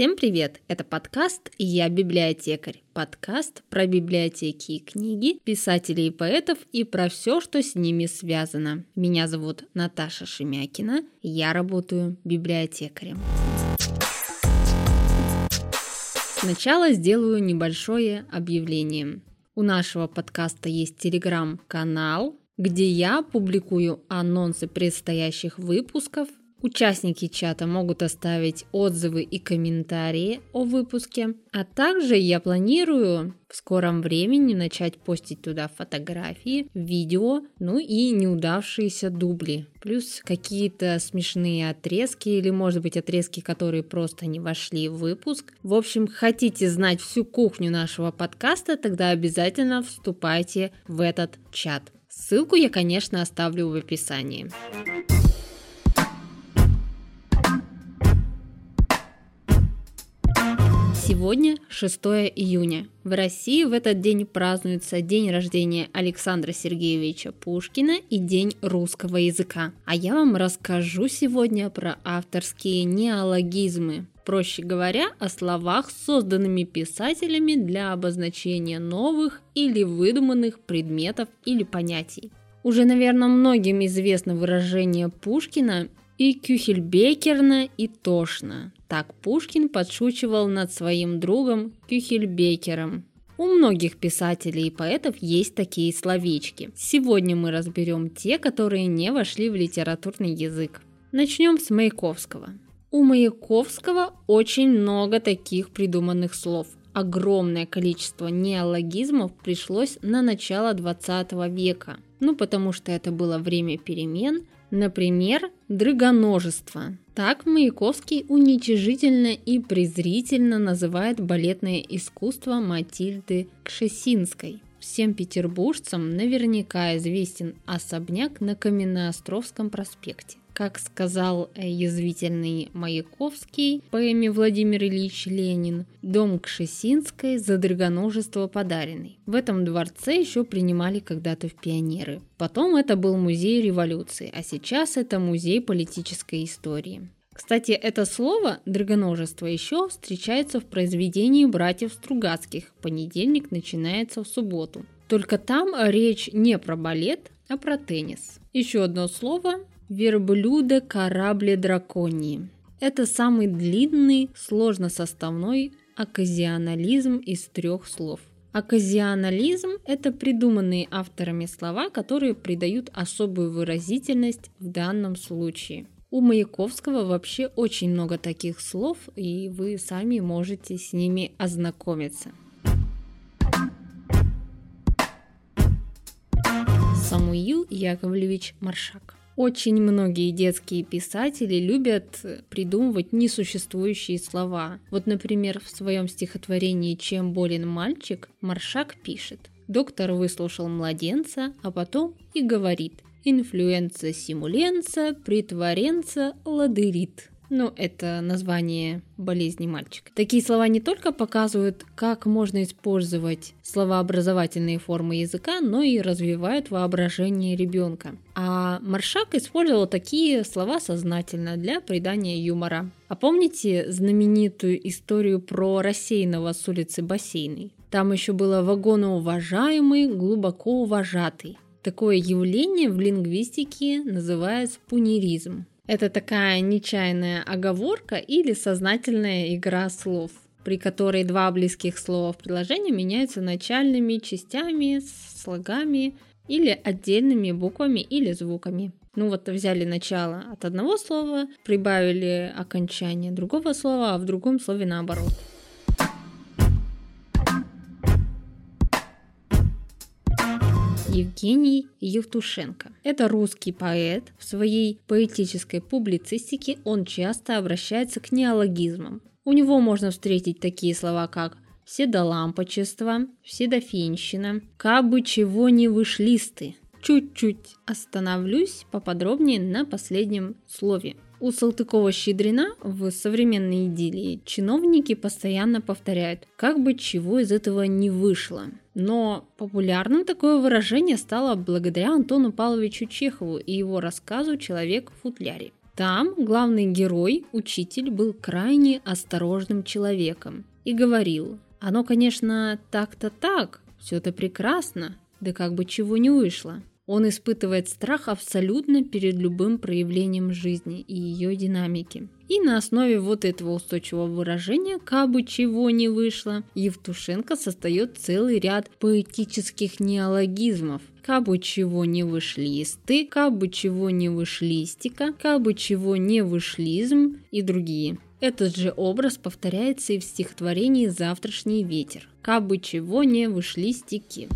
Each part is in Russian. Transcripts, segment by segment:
Всем привет! Это подкаст «Я библиотекарь». Подкаст про библиотеки и книги, писателей и поэтов и про все, что с ними связано. Меня зовут Наташа Шемякина, я работаю библиотекарем. Сначала сделаю небольшое объявление. У нашего подкаста есть телеграм-канал, где я публикую анонсы предстоящих выпусков, Участники чата могут оставить отзывы и комментарии о выпуске, а также я планирую в скором времени начать постить туда фотографии, видео, ну и неудавшиеся дубли. Плюс какие-то смешные отрезки или, может быть, отрезки, которые просто не вошли в выпуск. В общем, хотите знать всю кухню нашего подкаста, тогда обязательно вступайте в этот чат. Ссылку я, конечно, оставлю в описании. Сегодня 6 июня. В России в этот день празднуется день рождения Александра Сергеевича Пушкина и День русского языка. А я вам расскажу сегодня про авторские неологизмы. Проще говоря, о словах, созданными писателями для обозначения новых или выдуманных предметов или понятий. Уже, наверное, многим известно выражение Пушкина и Кюхельбекерна, и тошно. Так Пушкин подшучивал над своим другом Кюхельбекером. У многих писателей и поэтов есть такие словечки. Сегодня мы разберем те, которые не вошли в литературный язык. Начнем с Маяковского. У Маяковского очень много таких придуманных слов. Огромное количество неологизмов пришлось на начало 20 века. Ну, потому что это было время перемен, Например, дрыгоножество. Так Маяковский уничижительно и презрительно называет балетное искусство Матильды Кшесинской. Всем петербуржцам наверняка известен особняк на Каменноостровском проспекте. Как сказал э, язвительный Маяковский в поэме Владимир Ильич Ленин, дом Кшесинской за драгоножество подаренный. В этом дворце еще принимали когда-то в пионеры. Потом это был музей революции, а сейчас это музей политической истории. Кстати, это слово «драгоножество» еще встречается в произведении братьев Стругацких «Понедельник начинается в субботу». Только там речь не про балет, а про теннис. Еще одно слово верблюда корабле драконии. Это самый длинный, сложносоставной оказионализм из трех слов. Оказионализм – это придуманные авторами слова, которые придают особую выразительность в данном случае. У Маяковского вообще очень много таких слов, и вы сами можете с ними ознакомиться. Самуил Яковлевич Маршак очень многие детские писатели любят придумывать несуществующие слова. Вот, например, в своем стихотворении «Чем болен мальчик» Маршак пишет «Доктор выслушал младенца, а потом и говорит «Инфлюенца симуленца, притворенца ладырит». Ну, это название болезни мальчика. Такие слова не только показывают, как можно использовать словообразовательные формы языка, но и развивают воображение ребенка. А Маршак использовал такие слова сознательно для придания юмора. А помните знаменитую историю про рассеянного с улицы Бассейной? Там еще было вагоноуважаемый, глубоко уважатый. Такое явление в лингвистике называется пунеризм. Это такая нечаянная оговорка или сознательная игра слов, при которой два близких слова в предложении меняются начальными частями, слогами или отдельными буквами или звуками. Ну вот взяли начало от одного слова, прибавили окончание другого слова, а в другом слове наоборот. Евгений Евтушенко. Это русский поэт. В своей поэтической публицистике он часто обращается к неологизмам. У него можно встретить такие слова, как «седолампочество», «вседофинщина», «кабы чего не вышлисты». Чуть-чуть остановлюсь поподробнее на последнем слове. У Салтыкова-Щедрина в современной идиллии чиновники постоянно повторяют, как бы чего из этого не вышло. Но популярным такое выражение стало благодаря Антону Павловичу Чехову и его рассказу «Человек в футляре». Там главный герой, учитель, был крайне осторожным человеком и говорил, оно, конечно, так-то так, все это прекрасно, да как бы чего не вышло. Он испытывает страх абсолютно перед любым проявлением жизни и ее динамики. И на основе вот этого устойчивого выражения «кабы чего не вышло» Евтушенко создает целый ряд поэтических неологизмов. «Кабы чего не вышлисты», «кабы чего не вышлистика», «кабы чего не вышлизм» и другие. Этот же образ повторяется и в стихотворении «Завтрашний ветер». «Кабы чего не вышли стики».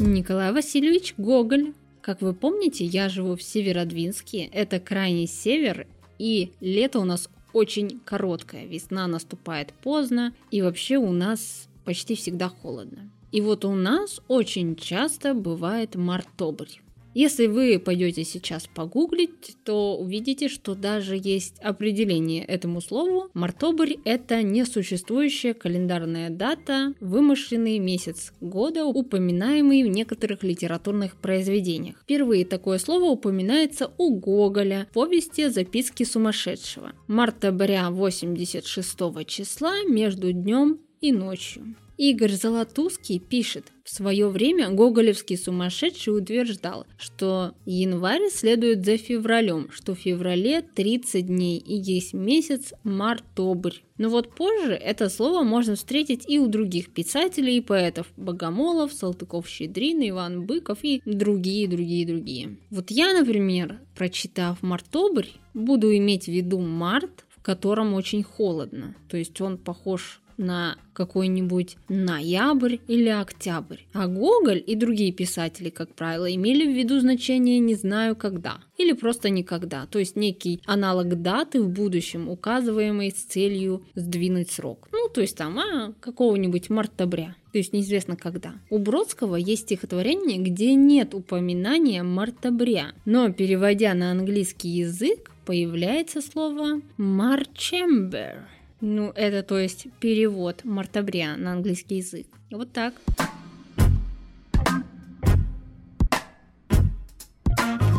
Николай Васильевич Гоголь. Как вы помните, я живу в Северодвинске, это крайний север, и лето у нас очень короткое, весна наступает поздно, и вообще у нас почти всегда холодно. И вот у нас очень часто бывает мартобрь. Если вы пойдете сейчас погуглить, то увидите, что даже есть определение этому слову. Мартобрь – это несуществующая календарная дата, вымышленный месяц года, упоминаемый в некоторых литературных произведениях. Впервые такое слово упоминается у Гоголя в повести «Записки сумасшедшего». Мартобря 86 числа между днем и ночью. Игорь Золотузский пишет, в свое время гоголевский сумасшедший утверждал, что январь следует за февралем, что в феврале 30 дней и есть месяц мартобрь. Но вот позже это слово можно встретить и у других писателей и поэтов – Богомолов, Салтыков-Щедрин, Иван Быков и другие, другие, другие. Вот я, например, прочитав мартобрь, буду иметь в виду март, в котором очень холодно. То есть он похож на какой-нибудь ноябрь или октябрь. А Гоголь и другие писатели, как правило, имели в виду значение «не знаю когда» или просто «никогда», то есть некий аналог даты в будущем, указываемый с целью сдвинуть срок. Ну, то есть там, а, какого-нибудь мартабря то есть неизвестно когда. У Бродского есть стихотворение, где нет упоминания мартабря, но переводя на английский язык, появляется слово «марчембер», ну, это то есть перевод Мартабря на английский язык. Вот так.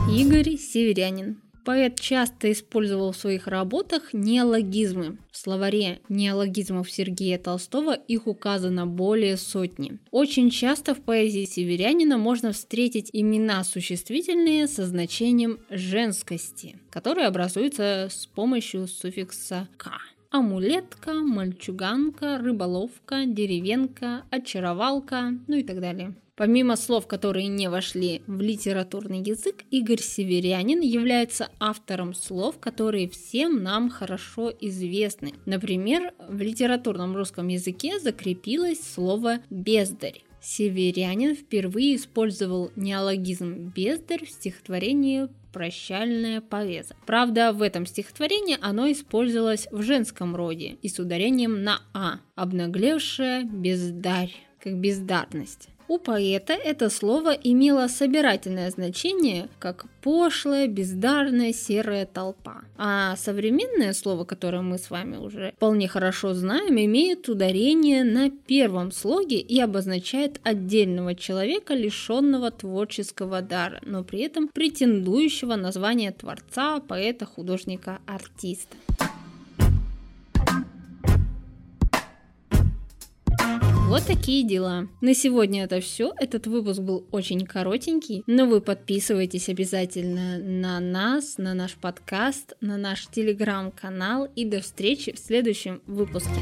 Игорь Северянин. Поэт часто использовал в своих работах неологизмы. В словаре неологизмов Сергея Толстого их указано более сотни. Очень часто в поэзии северянина можно встретить имена существительные со значением женскости, которые образуются с помощью суффикса «ка» амулетка, мальчуганка, рыболовка, деревенка, очаровалка, ну и так далее. Помимо слов, которые не вошли в литературный язык, Игорь Северянин является автором слов, которые всем нам хорошо известны. Например, в литературном русском языке закрепилось слово «бездарь». Северянин впервые использовал неологизм «бездарь» в стихотворении «Прощальная повеза». Правда, в этом стихотворении оно использовалось в женском роде и с ударением на «а», обнаглевшая бездарь, как бездарность. У поэта это слово имело собирательное значение, как пошлая, бездарная, серая толпа. А современное слово, которое мы с вами уже вполне хорошо знаем, имеет ударение на первом слоге и обозначает отдельного человека, лишенного творческого дара, но при этом претендующего на звание творца, поэта, художника, артиста. Вот такие дела. На сегодня это все. Этот выпуск был очень коротенький, но вы подписывайтесь обязательно на нас, на наш подкаст, на наш телеграм-канал и до встречи в следующем выпуске.